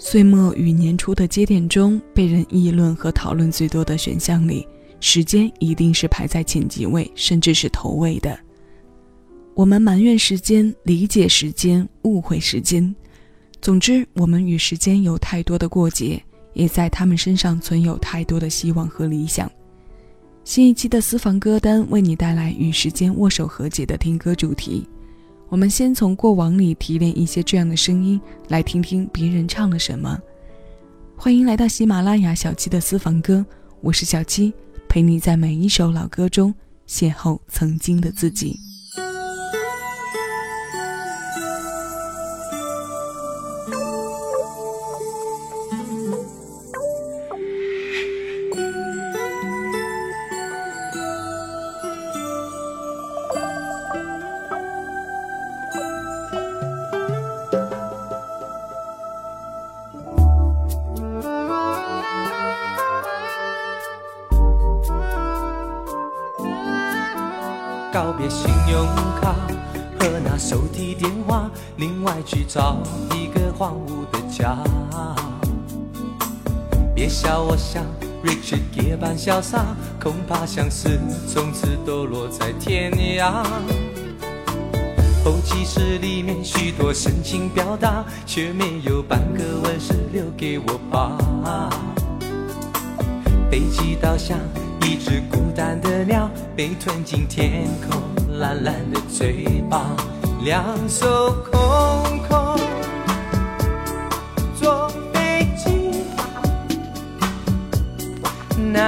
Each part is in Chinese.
岁末与年初的节点中，被人议论和讨论最多的选项里，时间一定是排在前几位，甚至是头位的。我们埋怨时间，理解时间，误会时间。总之，我们与时间有太多的过节，也在他们身上存有太多的希望和理想。新一期的私房歌单为你带来与时间握手和解的听歌主题。我们先从过往里提炼一些这样的声音，来听听别人唱了什么。欢迎来到喜马拉雅小七的私房歌，我是小七，陪你在每一首老歌中邂逅曾经的自己。去找一个荒芜的家。别笑我像 Richard g e 般潇洒，恐怕相思从此都落在天涯。后记事里面许多深情表达，却没有半个吻是留给我吧。飞机倒向。一只孤单的鸟被吞进天空，蓝蓝的嘴巴，两手空。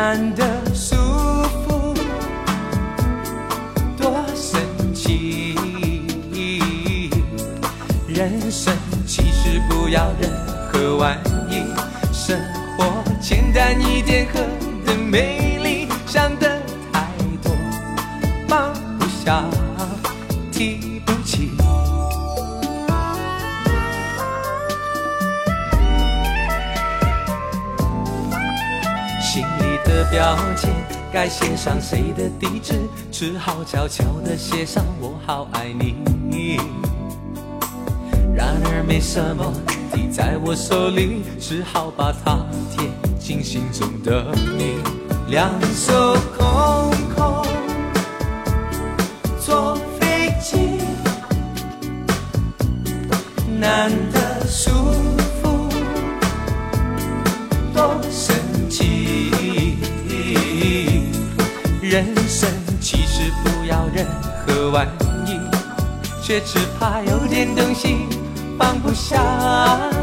难得舒服，多神奇！人生其实不要任何玩意，生活简单一点，喝的美。该写上谁的地址？只好悄悄地写上我好爱你。然而没什么递在我手里，只好把它贴进心中的你。两手空空，坐飞机难人生其实不要任何玩意，却只怕有点东西放不下、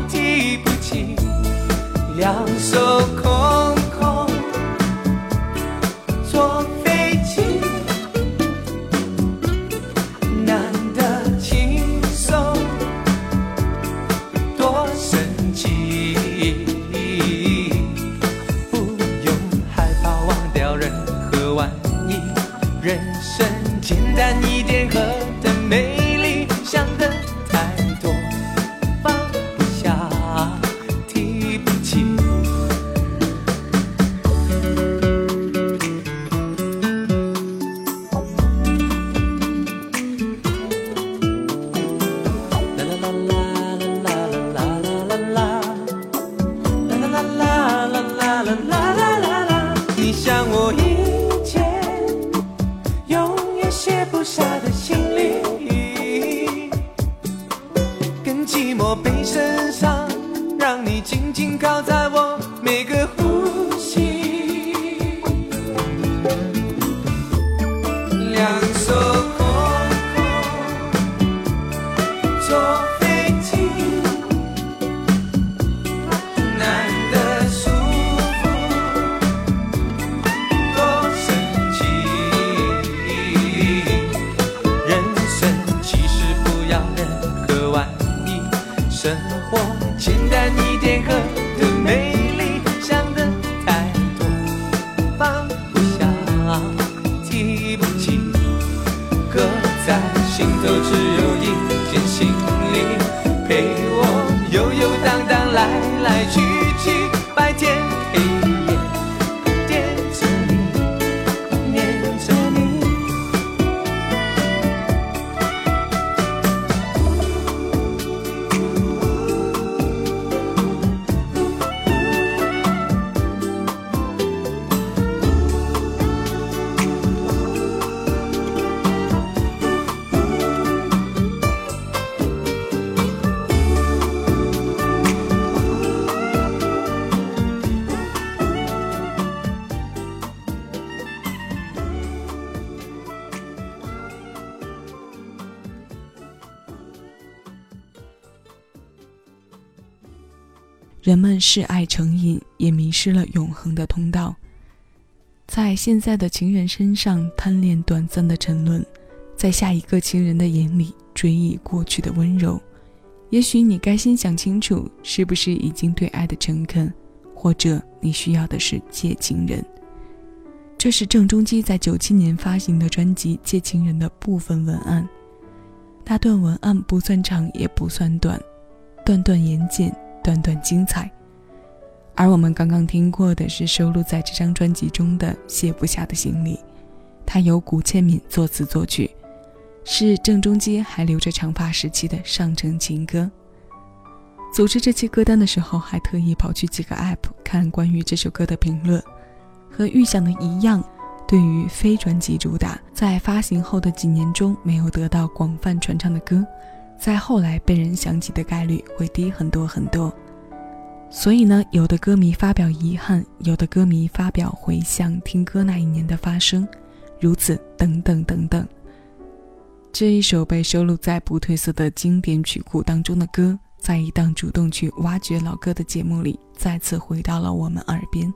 提不起。两手空。我一件永远卸不下的行李，跟寂寞背身上，让你紧紧靠在我。简单一点喝的美丽，想的太多，放不下，提不起，搁在心头只有一件行李，陪我游游荡荡来来去。人们视爱成瘾，也迷失了永恒的通道。在现在的情人身上贪恋短暂的沉沦，在下一个情人的眼里追忆过去的温柔。也许你该先想清楚，是不是已经对爱的诚恳，或者你需要的是借情人。这是郑中基在九七年发行的专辑《借情人》的部分文案。那段文案不算长，也不算短，段段言简，段段精彩。而我们刚刚听过的是收录在这张专辑中的《卸不下的行李》，它由古倩敏作词作曲，是郑中基还留着长发时期的上乘情歌。组织这期歌单的时候，还特意跑去几个 app 看关于这首歌的评论，和预想的一样，对于非专辑主打，在发行后的几年中没有得到广泛传唱的歌，在后来被人想起的概率会低很多很多。所以呢，有的歌迷发表遗憾，有的歌迷发表回想听歌那一年的发生，如此等等等等。这一首被收录在不褪色的经典曲库当中的歌，在一档主动去挖掘老歌的节目里，再次回到了我们耳边。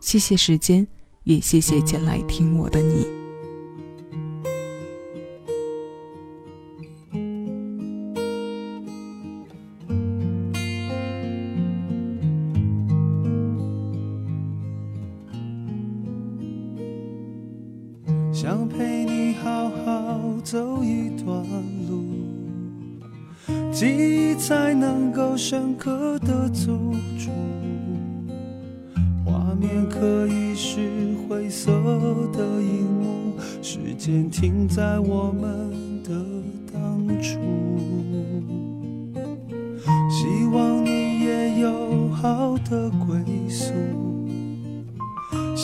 谢谢时间，也谢谢前来听我的你。想陪你好好走一段路，记忆才能够深刻的走出。画面可以是灰色的荧幕，时间停在我们的当初。希望你也有好的归宿。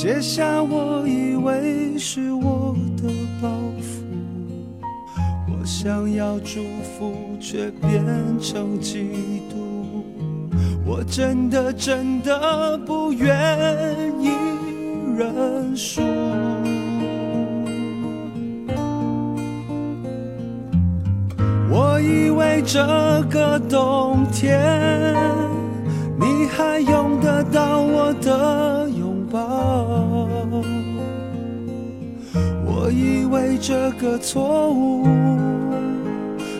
写下我以为是我的包袱，我想要祝福，却变成嫉妒。我真的真的不愿意认输。我以为这个冬天，你还用得到我的抱我以为这个错误，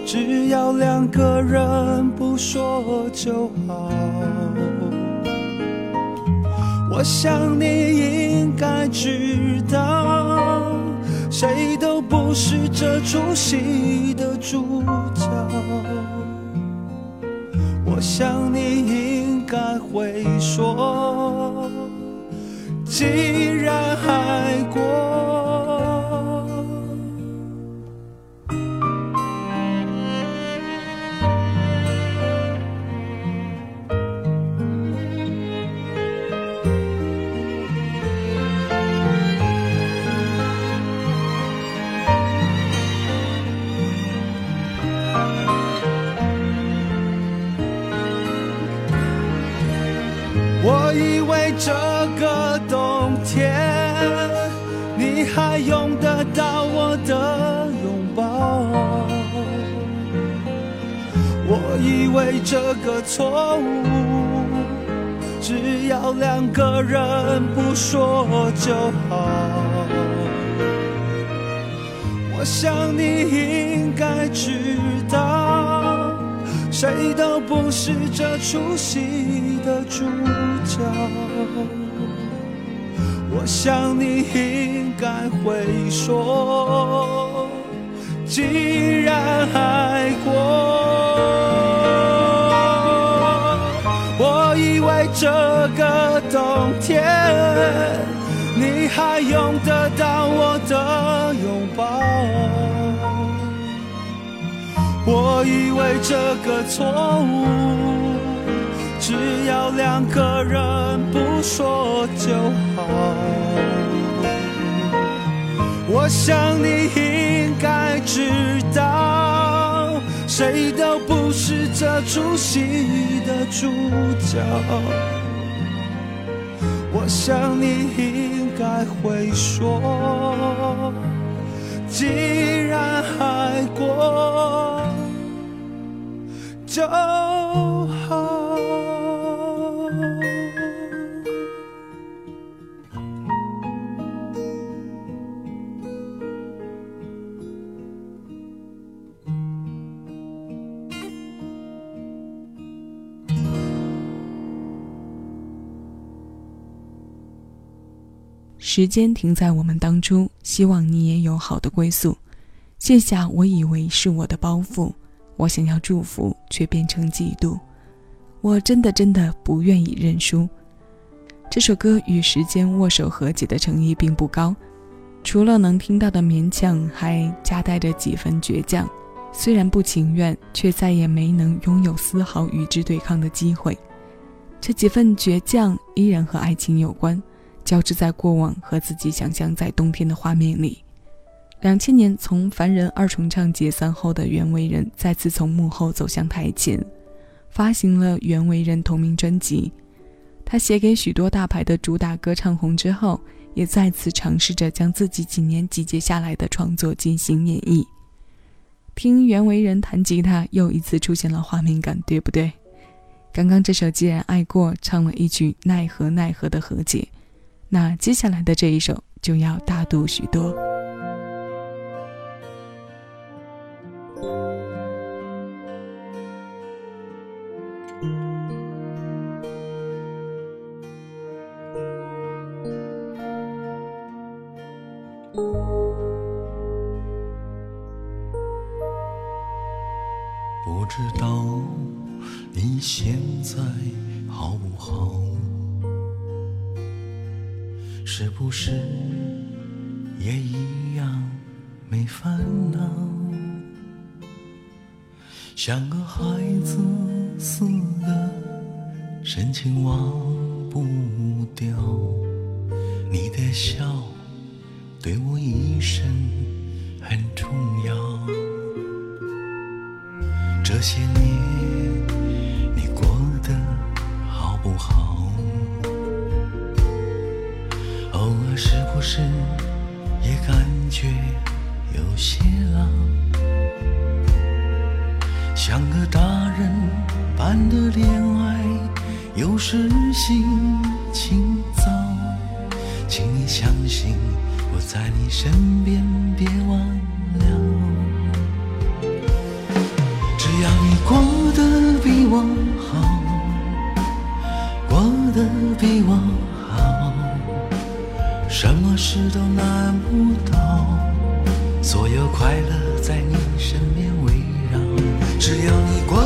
只要两个人不说就好。我想你应该知道，谁都不是这出戏的主角。我想你应该会说。既然爱过。还用得到我的拥抱。我以为这个错误，只要两个人不说就好。我想你应该知道。谁都不是这出戏的主角。我想你应该会说，既然爱过，我以为这个冬天你还用得到我的拥抱。我以为这个错误，只要两个人不说就好。我想你应该知道，谁都不是这出戏的主角。我想你应该会说。既然爱过就时间停在我们当初，希望你也有好的归宿。卸下我以为是我的包袱，我想要祝福，却变成嫉妒。我真的真的不愿意认输。这首歌与时间握手和解的诚意并不高，除了能听到的勉强，还夹带着几分倔强。虽然不情愿，却再也没能拥有丝毫与之对抗的机会。这几份倔强依然和爱情有关，交织在过往和自己想象在冬天的画面里。两千年从凡人二重唱解散后的袁惟仁再次从幕后走向台前，发行了袁惟仁同名专辑。他写给许多大牌的主打歌唱红之后，也再次尝试着将自己几年集结下来的创作进行演绎。听袁惟仁弹吉他，又一次出现了画面感，对不对？刚刚这首《既然爱过》唱了一曲奈何奈何的和解，那接下来的这一首就要大度许多。也一样没烦恼？像个孩子似的，深情忘不掉。你的笑对我一生很重要。这些年你过得好不好？偶尔是不是也感觉有些老？像个大人般的恋爱，有时心情糟。请你相信我在你身边，别忘了。只要你过得比我好，过得比我，什么事都难不倒，所有快乐在你身边围绕。只要你过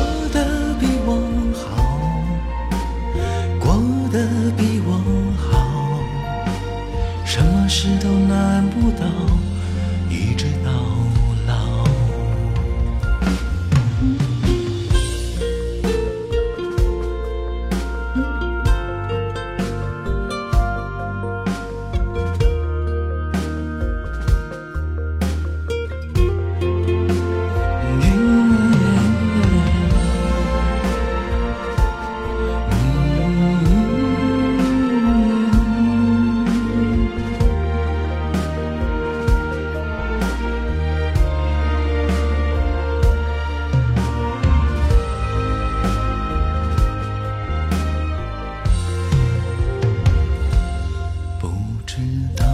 知道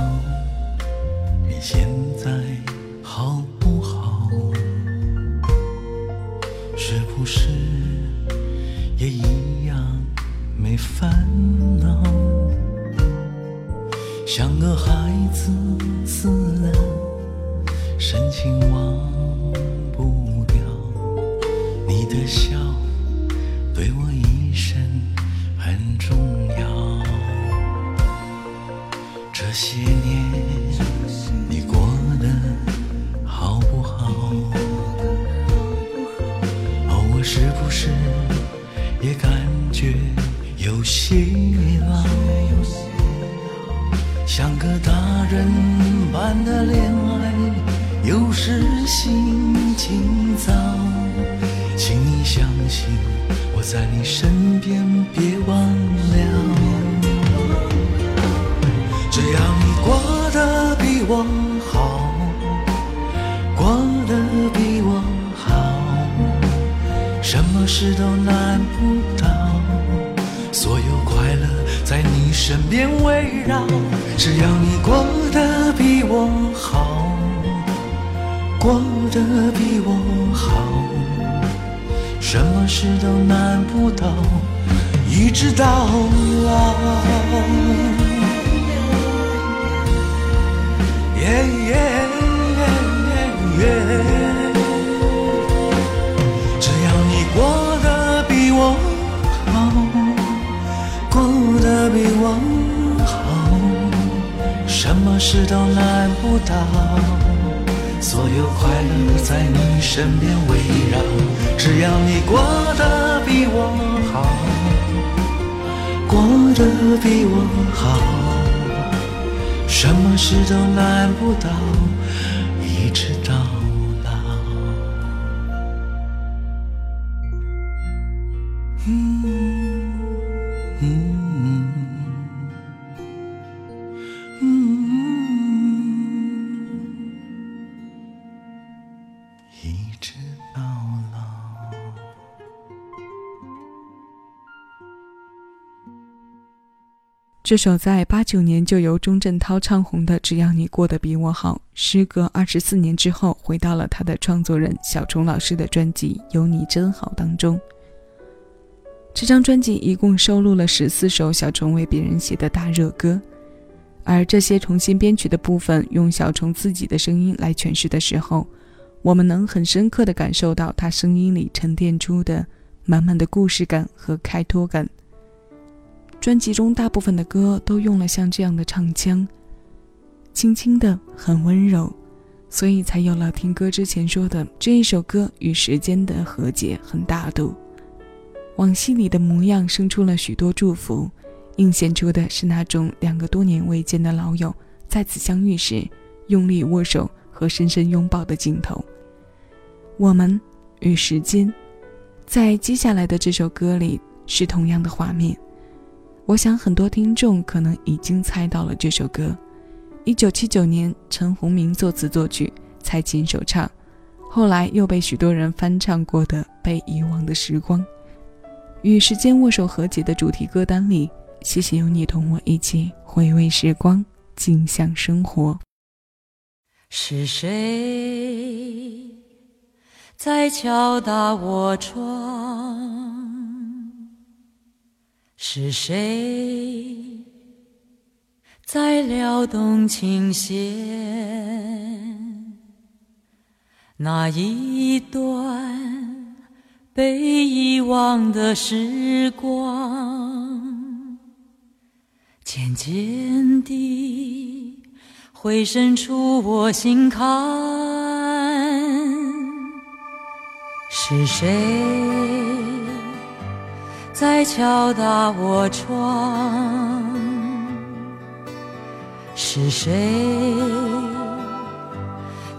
你现在好不好？是不是也一样没烦恼？像个孩子似的，深情忘不掉你的笑。时也感觉有些老，像个大人般的恋爱，有时心情糟，请你相信我在你身边，别忘了。只要你过得比我事都难不倒，所有快乐在你身边围绕。只要你过得比我好，过得比我好，什么事都难不倒，一直到老。事都难不倒。所有快乐在你身边围绕。只要你过得比我好，过得比我好，什么事都难不倒，这首在八九年就由钟镇涛唱红的《只要你过得比我好》，时隔二十四年之后，回到了他的创作人小虫老师的专辑《有你真好》当中。这张专辑一共收录了十四首小虫为别人写的大热歌，而这些重新编曲的部分，用小虫自己的声音来诠释的时候，我们能很深刻地感受到他声音里沉淀出的满满的故事感和开拓感。专辑中大部分的歌都用了像这样的唱腔，轻轻的，很温柔，所以才有了听歌之前说的这一首歌与时间的和解很大度。往昔里的模样生出了许多祝福，映现出的是那种两个多年未见的老友再次相遇时用力握手和深深拥抱的镜头。我们与时间，在接下来的这首歌里是同样的画面。我想很多听众可能已经猜到了这首歌，一九七九年陈鸿明作词作曲，蔡琴首唱，后来又被许多人翻唱过的《被遗忘的时光》。与时间握手和解的主题歌单里，谢谢有你同我一起回味时光，静享生活。是谁在敲打我窗？是谁在撩动琴弦？那一段被遗忘的时光，渐渐地回渗出我心坎。是谁？在敲打我窗，是谁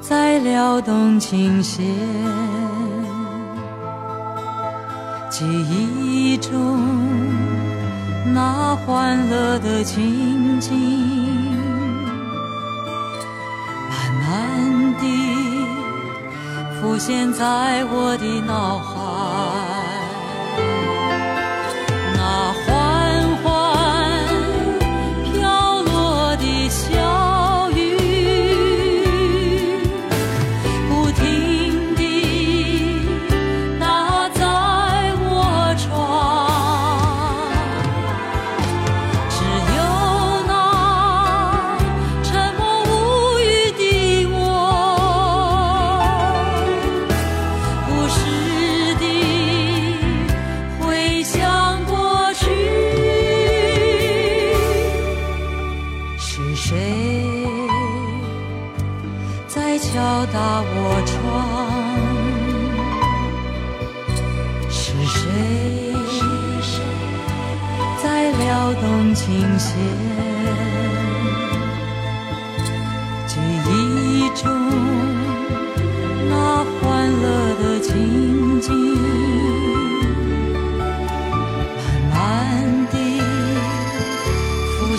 在撩动琴弦？记忆中那欢乐的情景，慢慢地浮现在我的脑海。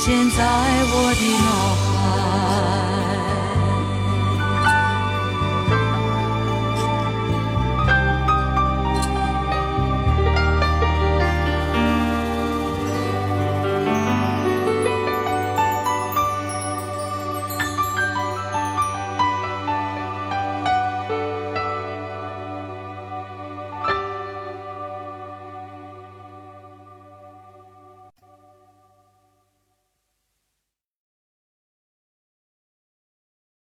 现在我的脑海